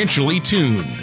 financially tuned.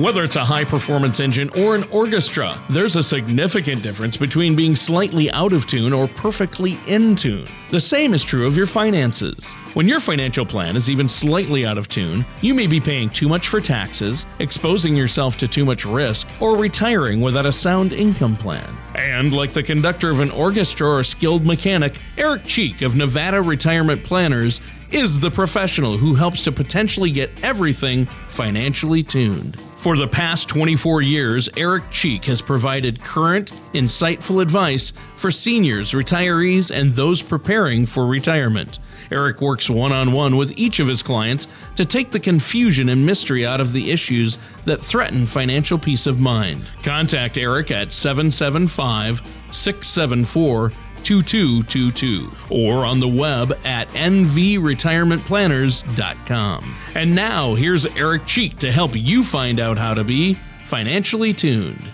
Whether it's a high performance engine or an orchestra, there's a significant difference between being slightly out of tune or perfectly in tune. The same is true of your finances. When your financial plan is even slightly out of tune, you may be paying too much for taxes, exposing yourself to too much risk, or retiring without a sound income plan. And like the conductor of an orchestra or skilled mechanic, Eric Cheek of Nevada Retirement Planners is the professional who helps to potentially get everything financially tuned. For the past 24 years, Eric Cheek has provided current, insightful advice for seniors, retirees, and those preparing for retirement. Eric works one on one with each of his clients to take the confusion and mystery out of the issues that threaten financial peace of mind. Contact Eric at 775 674 2222 or on the web at nvretirementplanners.com. And now here's Eric Cheek to help you find out how to be financially tuned.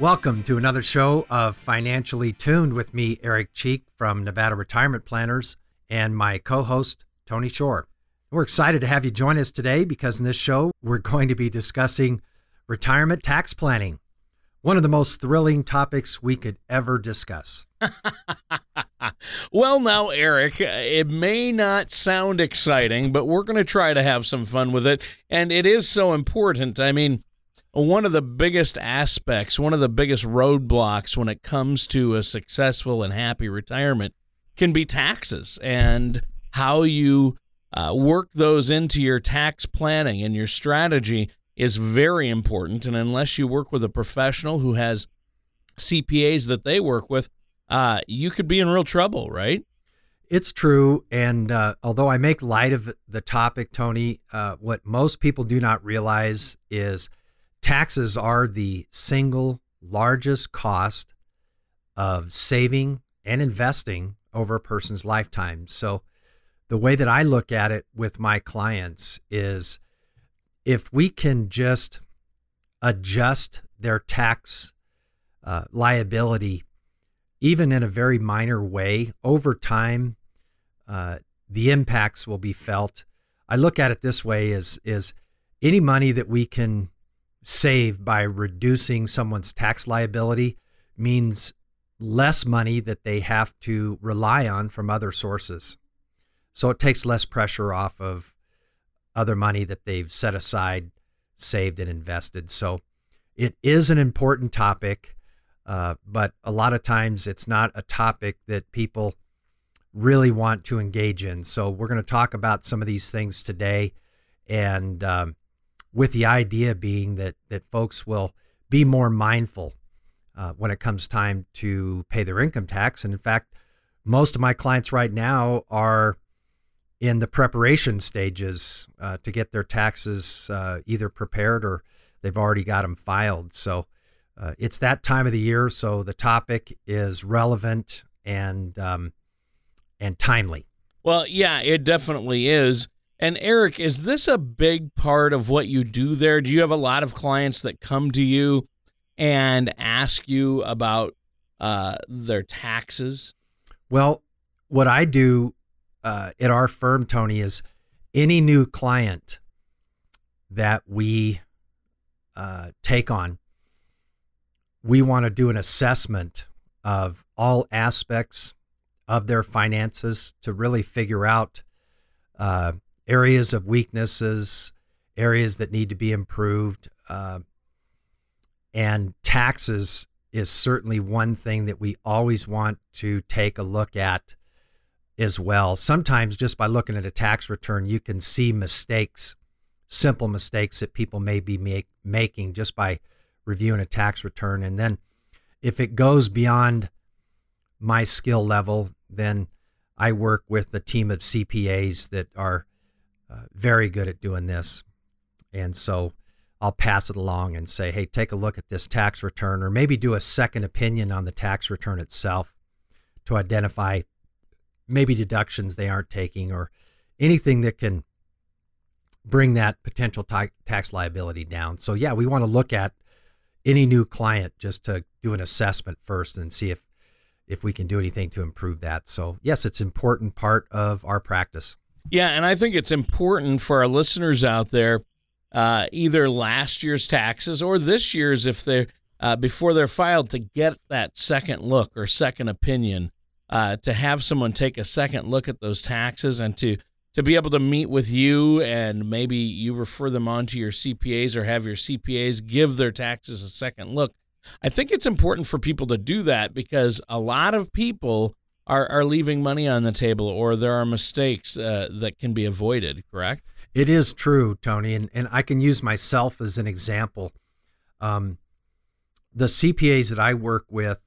Welcome to another show of Financially Tuned with me, Eric Cheek from Nevada Retirement Planners, and my co host, Tony Shore. We're excited to have you join us today because in this show, we're going to be discussing retirement tax planning, one of the most thrilling topics we could ever discuss. well, now, Eric, it may not sound exciting, but we're going to try to have some fun with it. And it is so important. I mean, one of the biggest aspects, one of the biggest roadblocks when it comes to a successful and happy retirement can be taxes and how you uh, work those into your tax planning and your strategy is very important. And unless you work with a professional who has CPAs that they work with, uh, you could be in real trouble, right? It's true. And uh, although I make light of the topic, Tony, uh, what most people do not realize is taxes are the single largest cost of saving and investing over a person's lifetime. So, the way that I look at it with my clients is if we can just adjust their tax uh, liability even in a very minor way, over time, uh, the impacts will be felt. I look at it this way: is is any money that we can save by reducing someone's tax liability means less money that they have to rely on from other sources. So it takes less pressure off of other money that they've set aside, saved, and invested. So it is an important topic. Uh, but a lot of times it's not a topic that people really want to engage in. So we're going to talk about some of these things today, and um, with the idea being that that folks will be more mindful uh, when it comes time to pay their income tax. And in fact, most of my clients right now are in the preparation stages uh, to get their taxes uh, either prepared or they've already got them filed. So uh, it's that time of the year, so the topic is relevant and um, and timely. Well, yeah, it definitely is. And Eric, is this a big part of what you do there? Do you have a lot of clients that come to you and ask you about uh, their taxes? Well, what I do uh, at our firm, Tony, is any new client that we uh, take on, we want to do an assessment of all aspects of their finances to really figure out uh, areas of weaknesses, areas that need to be improved. Uh, and taxes is certainly one thing that we always want to take a look at as well. Sometimes, just by looking at a tax return, you can see mistakes, simple mistakes that people may be make, making just by reviewing a tax return. And then if it goes beyond my skill level, then I work with a team of CPAs that are uh, very good at doing this. And so I'll pass it along and say, hey, take a look at this tax return, or maybe do a second opinion on the tax return itself to identify maybe deductions they aren't taking or anything that can bring that potential tax liability down. So, yeah, we want to look at any new client just to do an assessment first and see if if we can do anything to improve that. So, yes, it's important part of our practice. Yeah, and I think it's important for our listeners out there uh, either last year's taxes or this year's if they're uh, before they're filed to get that second look or second opinion. Uh, to have someone take a second look at those taxes and to to be able to meet with you and maybe you refer them on to your CPAs or have your CPAs give their taxes a second look. I think it's important for people to do that because a lot of people are, are leaving money on the table or there are mistakes uh, that can be avoided, correct? It is true, Tony. And, and I can use myself as an example. Um, the CPAs that I work with,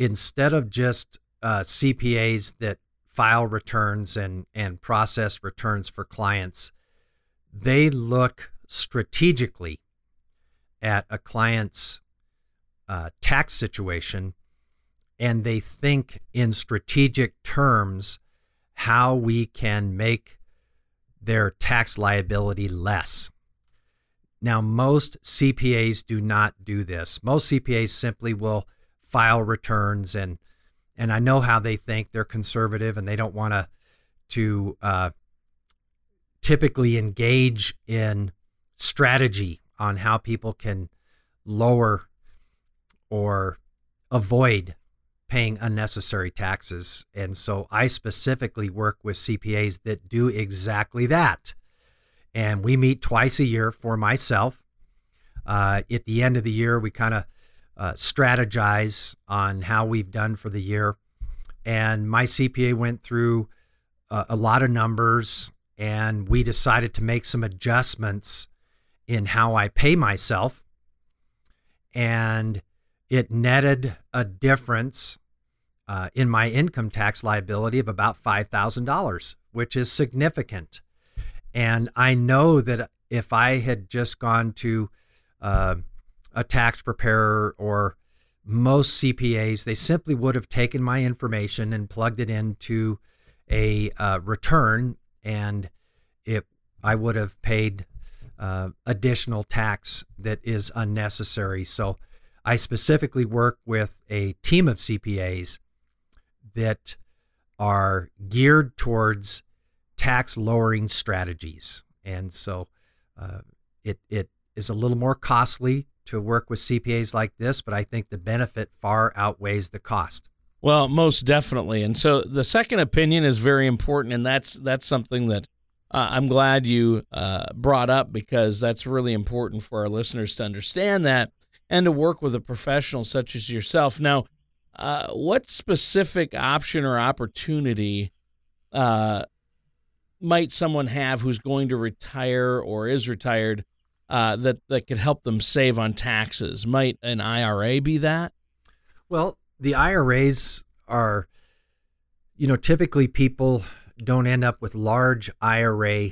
instead of just uh, CPAs that file returns and, and process returns for clients, they look strategically at a client's uh, tax situation and they think in strategic terms how we can make their tax liability less. Now, most CPAs do not do this. Most CPAs simply will file returns and and I know how they think. They're conservative and they don't want to to uh, typically engage in strategy on how people can lower or avoid paying unnecessary taxes. And so I specifically work with CPAs that do exactly that. And we meet twice a year for myself. Uh, at the end of the year, we kind of uh, strategize on how we've done for the year. And my CPA went through uh, a lot of numbers, and we decided to make some adjustments in how I pay myself. And it netted a difference uh, in my income tax liability of about $5,000, which is significant. And I know that if I had just gone to uh, a tax preparer or most CPAs, they simply would have taken my information and plugged it into a uh, return, and it I would have paid uh, additional tax that is unnecessary. So, I specifically work with a team of CPAs that are geared towards tax lowering strategies, and so uh, it it is a little more costly to work with CPAs like this, but I think the benefit far outweighs the cost. Well, most definitely. And so the second opinion is very important, and that's that's something that uh, I'm glad you uh, brought up because that's really important for our listeners to understand that and to work with a professional such as yourself. Now, uh, what specific option or opportunity uh, might someone have who's going to retire or is retired uh, that that could help them save on taxes. Might an IRA be that? Well, the IRAs are, you know, typically people don't end up with large IRA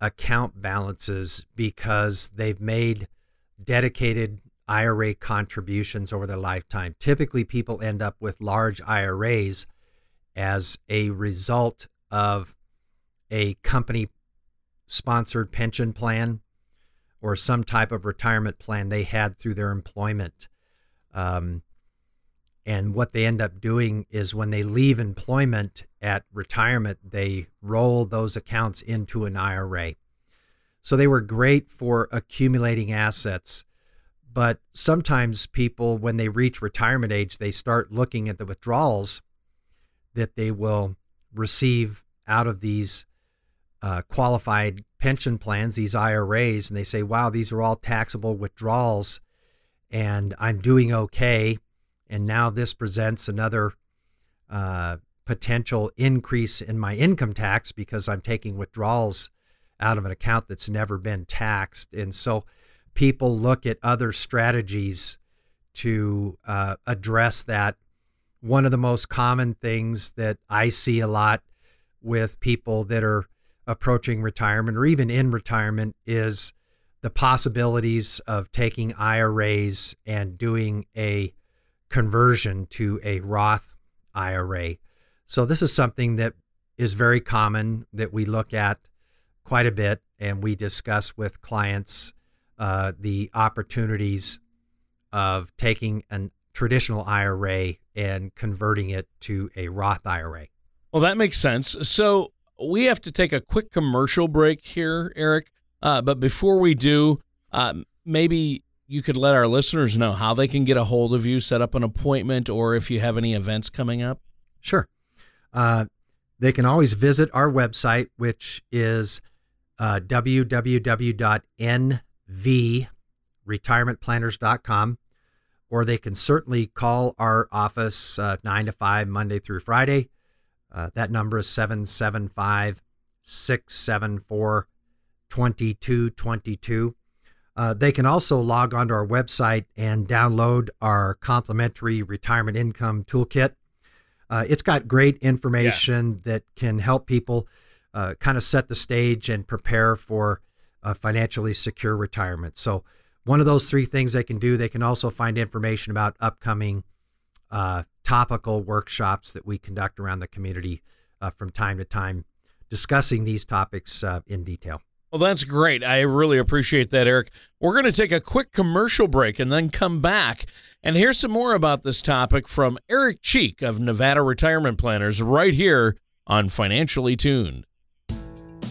account balances because they've made dedicated IRA contributions over their lifetime. Typically, people end up with large IRAs as a result of a company sponsored pension plan or some type of retirement plan they had through their employment. Um, and what they end up doing is when they leave employment at retirement, they roll those accounts into an IRA. So they were great for accumulating assets. But sometimes people, when they reach retirement age, they start looking at the withdrawals that they will receive out of these uh, qualified pension plans, these IRAs, and they say, wow, these are all taxable withdrawals and I'm doing okay. And now this presents another uh, potential increase in my income tax because I'm taking withdrawals out of an account that's never been taxed. And so people look at other strategies to uh, address that. One of the most common things that I see a lot with people that are approaching retirement or even in retirement is the possibilities of taking IRAs and doing a conversion to a Roth IRA. So, this is something that is very common that we look at quite a bit and we discuss with clients uh, the opportunities of taking a traditional IRA and converting it to a Roth IRA. Well, that makes sense. So, we have to take a quick commercial break here, Eric. Uh, but before we do, uh, maybe you could let our listeners know how they can get a hold of you, set up an appointment, or if you have any events coming up. Sure. Uh, they can always visit our website, which is uh, www.nvretirementplanners.com, or they can certainly call our office uh, 9 to 5 Monday through Friday. Uh, that number is 775 674 2222. Uh, they can also log onto our website and download our complimentary retirement income toolkit. Uh, it's got great information yeah. that can help people uh, kind of set the stage and prepare for a financially secure retirement. So, one of those three things they can do, they can also find information about upcoming uh, topical workshops that we conduct around the community uh, from time to time, discussing these topics uh, in detail. Well, that's great. I really appreciate that, Eric. We're going to take a quick commercial break and then come back and hear some more about this topic from Eric Cheek of Nevada Retirement Planners right here on Financially Tuned.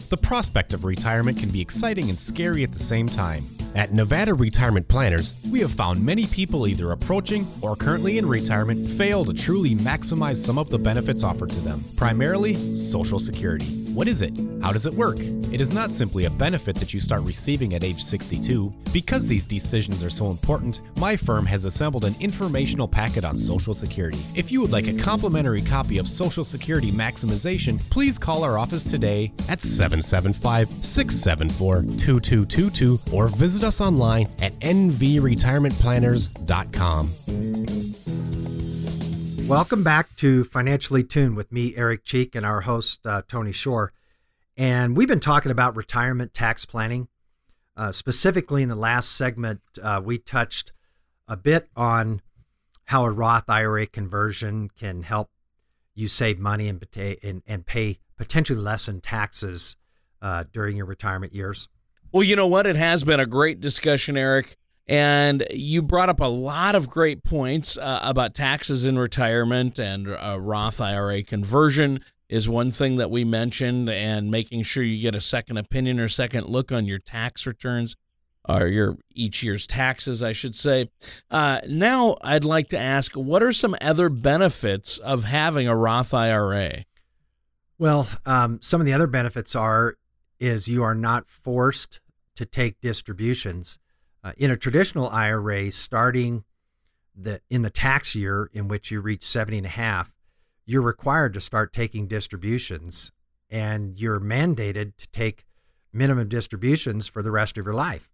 The prospect of retirement can be exciting and scary at the same time. At Nevada Retirement Planners, we have found many people either approaching or currently in retirement fail to truly maximize some of the benefits offered to them, primarily Social Security. What is it? How does it work? It is not simply a benefit that you start receiving at age 62. Because these decisions are so important, my firm has assembled an informational packet on Social Security. If you would like a complimentary copy of Social Security Maximization, please call our office today at 775 674 2222 or visit us online at nvretirementplanners.com. Welcome back to Financially Tuned with me, Eric Cheek, and our host, uh, Tony Shore. And we've been talking about retirement tax planning. Uh, specifically, in the last segment, uh, we touched a bit on how a Roth IRA conversion can help you save money and, and, and pay potentially less in taxes uh, during your retirement years. Well, you know what? It has been a great discussion, Eric. And you brought up a lot of great points uh, about taxes in retirement and uh, Roth IRA conversion is one thing that we mentioned, and making sure you get a second opinion or second look on your tax returns or your each year's taxes, I should say. Uh, now, I'd like to ask, what are some other benefits of having a Roth IRA? Well, um, some of the other benefits are is you are not forced to take distributions. Uh, in a traditional IRA, starting the in the tax year in which you reach 70 and a half, you're required to start taking distributions and you're mandated to take minimum distributions for the rest of your life.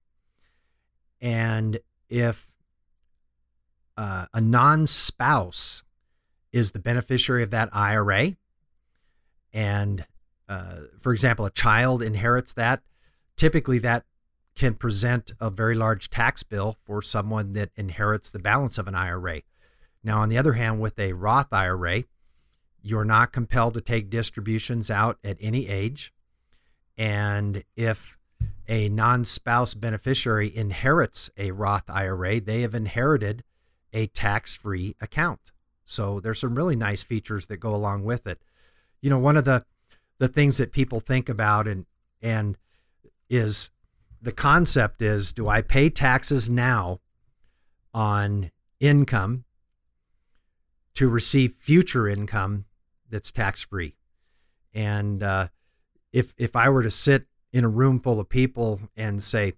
And if uh, a non spouse is the beneficiary of that IRA, and uh, for example, a child inherits that, typically that can present a very large tax bill for someone that inherits the balance of an IRA. Now, on the other hand, with a Roth IRA, you're not compelled to take distributions out at any age. And if a non spouse beneficiary inherits a Roth IRA, they have inherited a tax free account. So there's some really nice features that go along with it. You know, one of the the things that people think about and and is the concept is do I pay taxes now on income to receive future income that's tax free? And uh, if if I were to sit in a room full of people and say,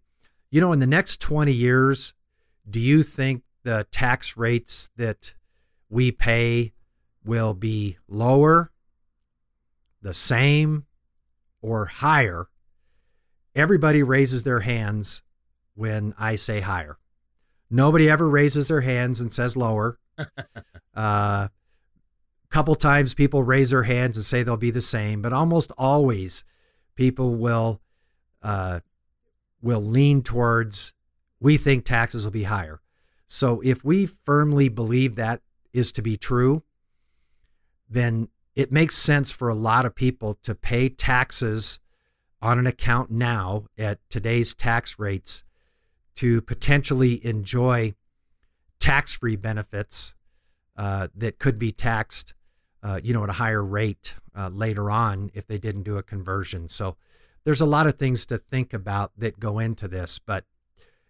you know, in the next 20 years, do you think the tax rates that we pay will be lower, the same, or higher? Everybody raises their hands when I say higher. Nobody ever raises their hands and says lower. A uh, couple times people raise their hands and say they'll be the same, but almost always people will uh, will lean towards we think taxes will be higher. So if we firmly believe that is to be true, then it makes sense for a lot of people to pay taxes on an account now at today's tax rates to potentially enjoy tax free benefits uh, that could be taxed, uh, you know, at a higher rate uh, later on if they didn't do a conversion. So there's a lot of things to think about that go into this, but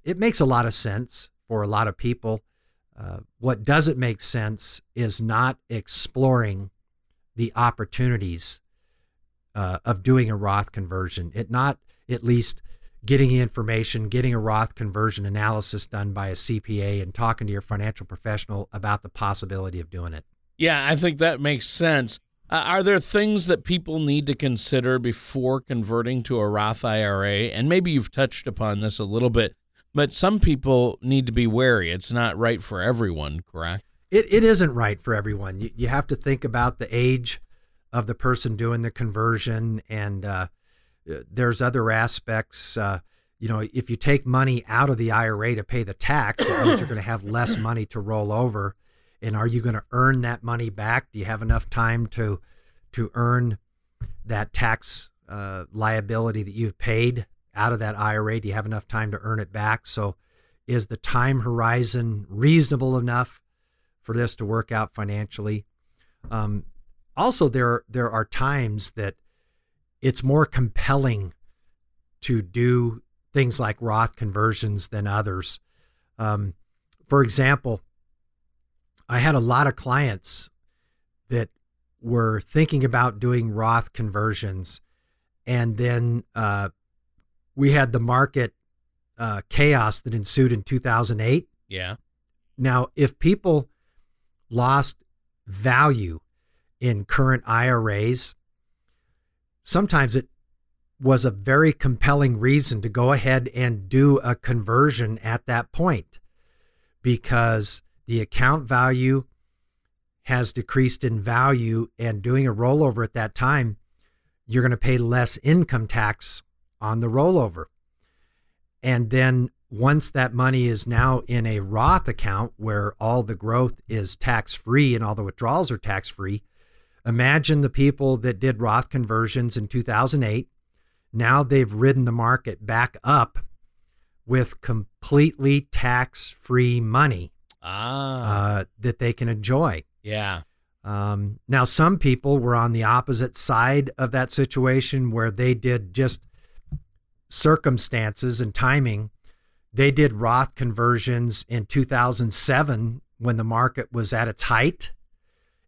it makes a lot of sense for a lot of people. Uh, what doesn't make sense is not exploring the opportunities uh, of doing a Roth conversion. It not at least getting the information, getting a Roth conversion analysis done by a CPA, and talking to your financial professional about the possibility of doing it. Yeah, I think that makes sense. Uh, are there things that people need to consider before converting to a Roth IRA? And maybe you've touched upon this a little bit, but some people need to be wary. It's not right for everyone, correct? It, it isn't right for everyone. You, you have to think about the age of the person doing the conversion, and uh, there's other aspects. Uh, you know, if you take money out of the IRA to pay the tax, you're going to have less money to roll over. And are you going to earn that money back? Do you have enough time to to earn that tax uh, liability that you've paid out of that IRA? Do you have enough time to earn it back? So, is the time horizon reasonable enough for this to work out financially? Um, also, there there are times that it's more compelling to do things like Roth conversions than others. Um, for example, I had a lot of clients that were thinking about doing Roth conversions, and then uh, we had the market uh, chaos that ensued in 2008. Yeah. Now, if people lost value in current IRAs, sometimes it was a very compelling reason to go ahead and do a conversion at that point because the account value has decreased in value and doing a rollover at that time you're going to pay less income tax on the rollover. And then once that money is now in a Roth account where all the growth is tax free and all the withdrawals are tax free Imagine the people that did Roth conversions in 2008. Now they've ridden the market back up with completely tax free money ah. uh, that they can enjoy. Yeah. Um, now, some people were on the opposite side of that situation where they did just circumstances and timing. They did Roth conversions in 2007 when the market was at its height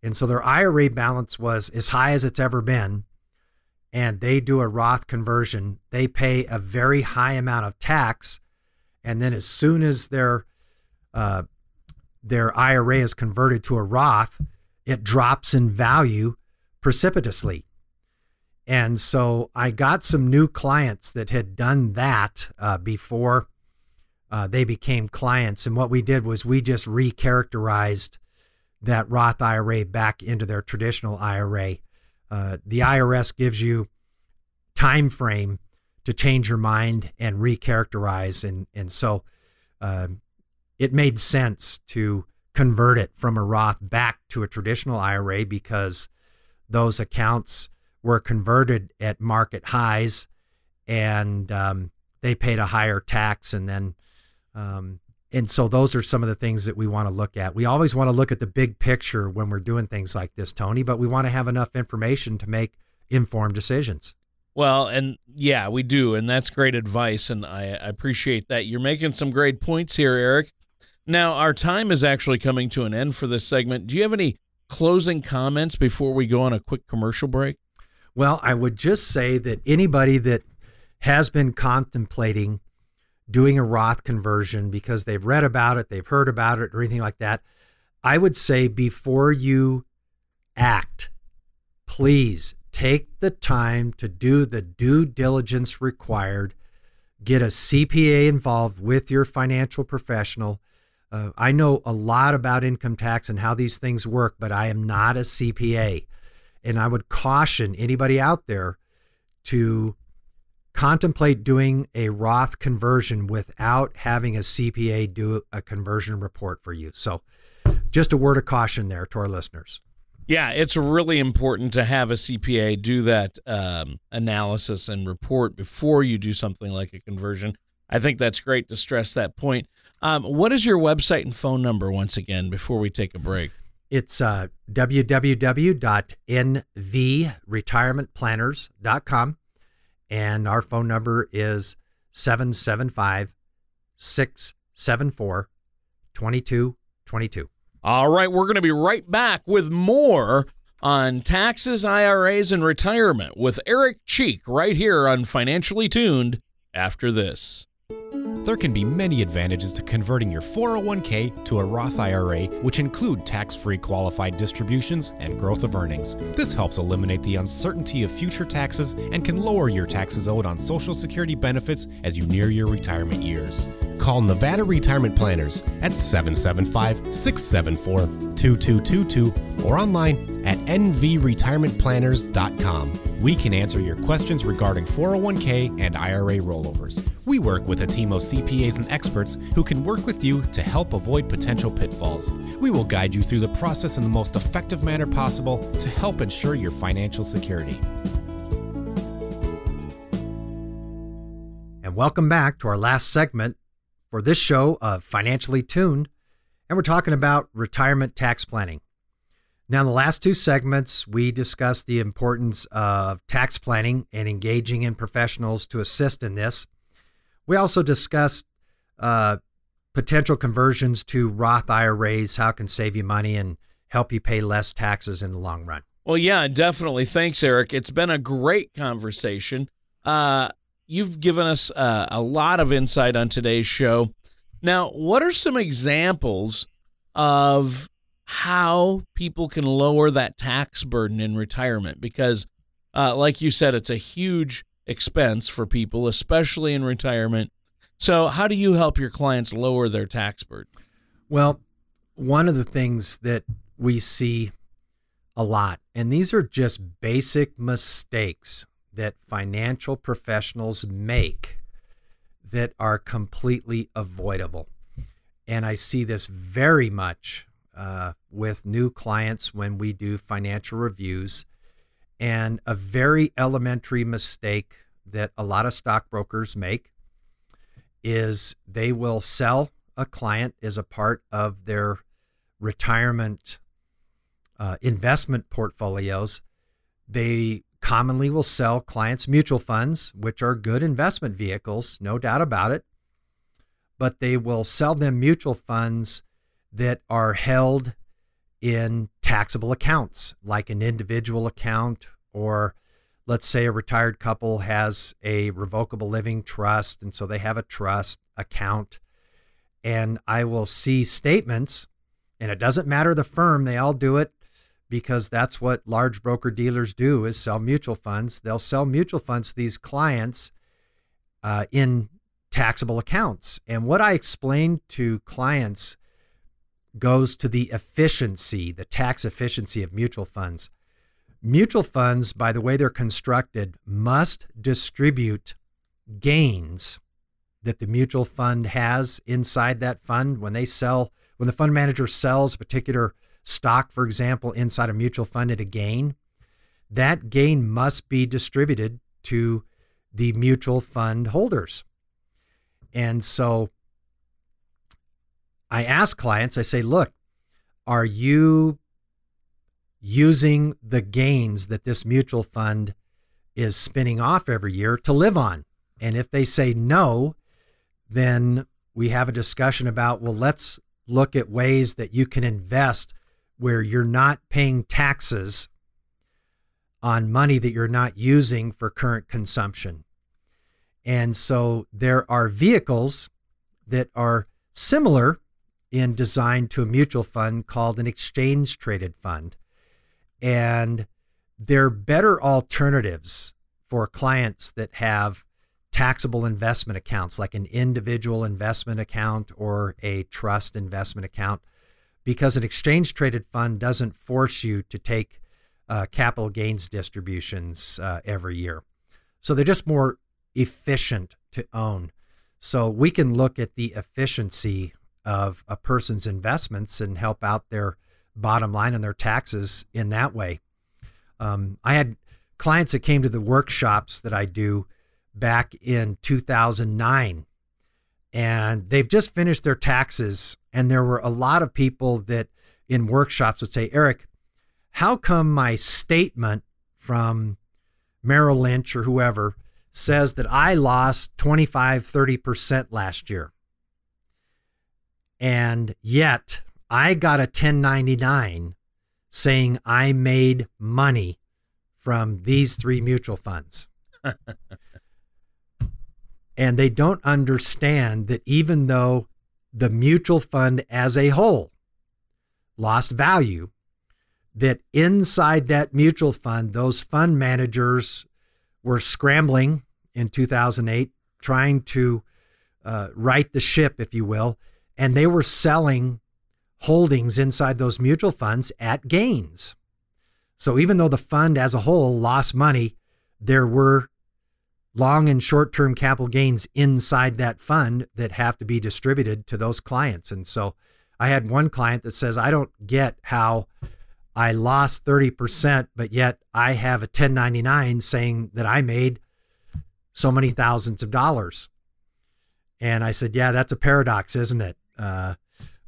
and so their IRA balance was as high as it's ever been. And they do a Roth conversion. They pay a very high amount of tax. And then as soon as their uh, their IRA is converted to a Roth, it drops in value precipitously. And so I got some new clients that had done that uh, before uh, they became clients. And what we did was we just recharacterized that Roth IRA back into their traditional IRA. Uh, the IRS gives you time frame to change your mind and recharacterize, and and so uh, it made sense to convert it from a Roth back to a traditional IRA because those accounts were converted at market highs, and um, they paid a higher tax, and then um, and so those are some of the things that we want to look at. We always want to look at the big picture when we're doing things like this, Tony, but we want to have enough information to make informed decisions. Well, and yeah, we do, and that's great advice, and I, I appreciate that. You're making some great points here, Eric. Now, our time is actually coming to an end for this segment. Do you have any closing comments before we go on a quick commercial break? Well, I would just say that anybody that has been contemplating doing a Roth conversion because they've read about it, they've heard about it, or anything like that, I would say before you act, please take the time to do the due diligence required. Get a CPA involved with your financial professional. Uh, I know a lot about income tax and how these things work, but I am not a CPA. And I would caution anybody out there to contemplate doing a Roth conversion without having a CPA do a conversion report for you. So, just a word of caution there to our listeners. Yeah, it's really important to have a CPA do that um, analysis and report before you do something like a conversion. I think that's great to stress that point. Um, what is your website and phone number once again before we take a break? It's uh, www.nvretirementplanners.com And our phone number is 775 674 2222. All right, we're going to be right back with more on taxes, IRAs, and retirement with Eric Cheek right here on Financially Tuned after this. There can be many advantages to converting your 401k to a Roth IRA, which include tax free qualified distributions and growth of earnings. This helps eliminate the uncertainty of future taxes and can lower your taxes owed on Social Security benefits as you near your retirement years. Call Nevada Retirement Planners at 775 674 2222 or online at nvretirementplanners.com. We can answer your questions regarding 401k and IRA rollovers. We work with a team of CPAs and experts who can work with you to help avoid potential pitfalls. We will guide you through the process in the most effective manner possible to help ensure your financial security. And welcome back to our last segment for this show of Financially Tuned. And we're talking about retirement tax planning. Now, in the last two segments, we discussed the importance of tax planning and engaging in professionals to assist in this. We also discussed uh, potential conversions to Roth IRAs, how it can save you money and help you pay less taxes in the long run. Well, yeah, definitely. Thanks, Eric. It's been a great conversation. Uh, you've given us uh, a lot of insight on today's show. Now, what are some examples of how people can lower that tax burden in retirement? Because, uh, like you said, it's a huge expense for people, especially in retirement. So, how do you help your clients lower their tax burden? Well, one of the things that we see a lot, and these are just basic mistakes that financial professionals make that are completely avoidable. And I see this very much uh, with new clients when we do financial reviews. And a very elementary mistake that a lot of stockbrokers make is they will sell a client as a part of their retirement uh, investment portfolios. They commonly will sell clients mutual funds, which are good investment vehicles, no doubt about it. But they will sell them mutual funds that are held in taxable accounts, like an individual account, or let's say a retired couple has a revocable living trust, and so they have a trust account. And I will see statements, and it doesn't matter the firm, they all do it because that's what large broker dealers do is sell mutual funds. They'll sell mutual funds to these clients uh, in taxable accounts. And what I explain to clients goes to the efficiency, the tax efficiency of mutual funds. Mutual funds, by the way they're constructed, must distribute gains that the mutual fund has inside that fund when they sell when the fund manager sells a particular stock, for example, inside a mutual fund at a gain, that gain must be distributed to the mutual fund holders. And so I ask clients, I say, look, are you using the gains that this mutual fund is spinning off every year to live on? And if they say no, then we have a discussion about, well, let's look at ways that you can invest where you're not paying taxes on money that you're not using for current consumption. And so there are vehicles that are similar in design to a mutual fund called an exchange traded fund. And they're better alternatives for clients that have taxable investment accounts like an individual investment account or a trust investment account because an exchange traded fund doesn't force you to take uh, capital gains distributions uh, every year. So they're just more efficient to own. So we can look at the efficiency of a person's investments and help out their bottom line and their taxes in that way. Um, I had clients that came to the workshops that I do back in 2009 and they've just finished their taxes. And there were a lot of people that in workshops would say, Eric, how come my statement from Merrill Lynch or whoever says that I lost 25, 30% last year. And yet I got a 1099 saying I made money from these three mutual funds. and they don't understand that even though the mutual fund as a whole lost value, that inside that mutual fund, those fund managers were scrambling in 2008, trying to uh, right the ship, if you will, and they were selling holdings inside those mutual funds at gains. So even though the fund as a whole lost money, there were long and short term capital gains inside that fund that have to be distributed to those clients. And so I had one client that says, I don't get how I lost 30%, but yet I have a 1099 saying that I made so many thousands of dollars. And I said, Yeah, that's a paradox, isn't it? Uh,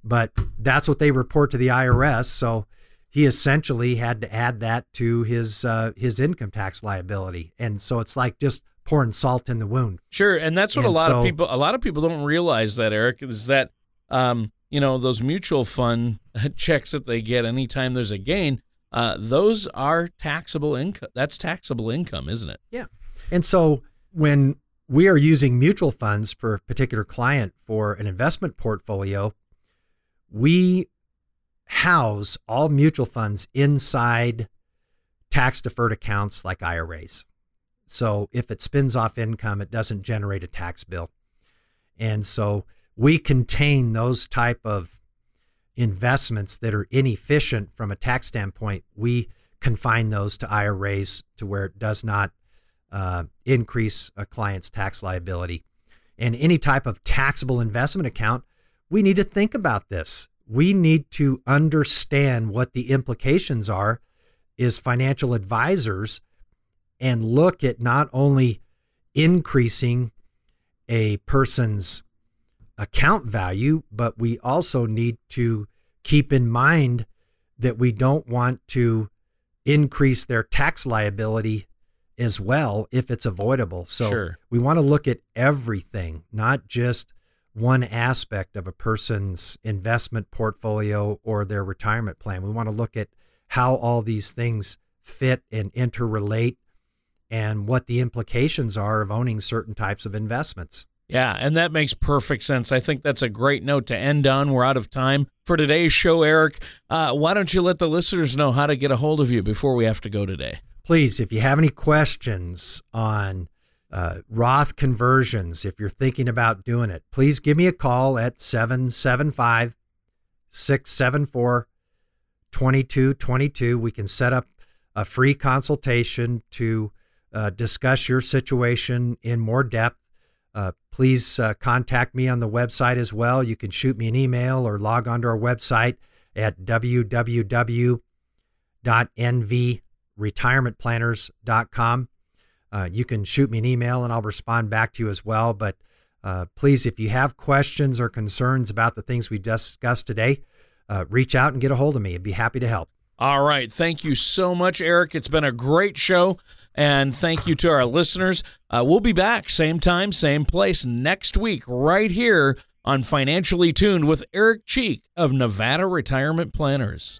but that's what they report to the IRS. So he essentially had to add that to his uh, his income tax liability, and so it's like just pouring salt in the wound. Sure, and that's what and a lot so, of people a lot of people don't realize that Eric is that um, you know those mutual fund checks that they get anytime there's a gain. Uh, those are taxable income. That's taxable income, isn't it? Yeah, and so when we are using mutual funds for a particular client for an investment portfolio, we house all mutual funds inside tax deferred accounts like IRAs. So if it spins off income, it doesn't generate a tax bill. And so we contain those type of investments that are inefficient from a tax standpoint. We confine those to IRAs to where it does not uh, increase a client's tax liability. And any type of taxable investment account, we need to think about this we need to understand what the implications are as financial advisors and look at not only increasing a person's account value, but we also need to keep in mind that we don't want to increase their tax liability as well if it's avoidable. So sure. we want to look at everything, not just one aspect of a person's investment portfolio or their retirement plan. We want to look at how all these things fit and interrelate and what the implications are of owning certain types of investments. Yeah, and that makes perfect sense. I think that's a great note to end on. We're out of time for today's show, Eric. Uh, why don't you let the listeners know how to get a hold of you before we have to go today? Please, if you have any questions on uh, Roth conversions, if you're thinking about doing it, please give me a call at 775 674 2222. We can set up a free consultation to uh, discuss your situation in more depth. Uh, please uh, contact me on the website as well. You can shoot me an email or log onto our website at www.nvretirementplanners.com. Uh, you can shoot me an email and I'll respond back to you as well. But uh, please, if you have questions or concerns about the things we discussed today, uh, reach out and get a hold of me. I'd be happy to help. All right. Thank you so much, Eric. It's been a great show. And thank you to our listeners. Uh, we'll be back, same time, same place next week, right here on Financially Tuned with Eric Cheek of Nevada Retirement Planners.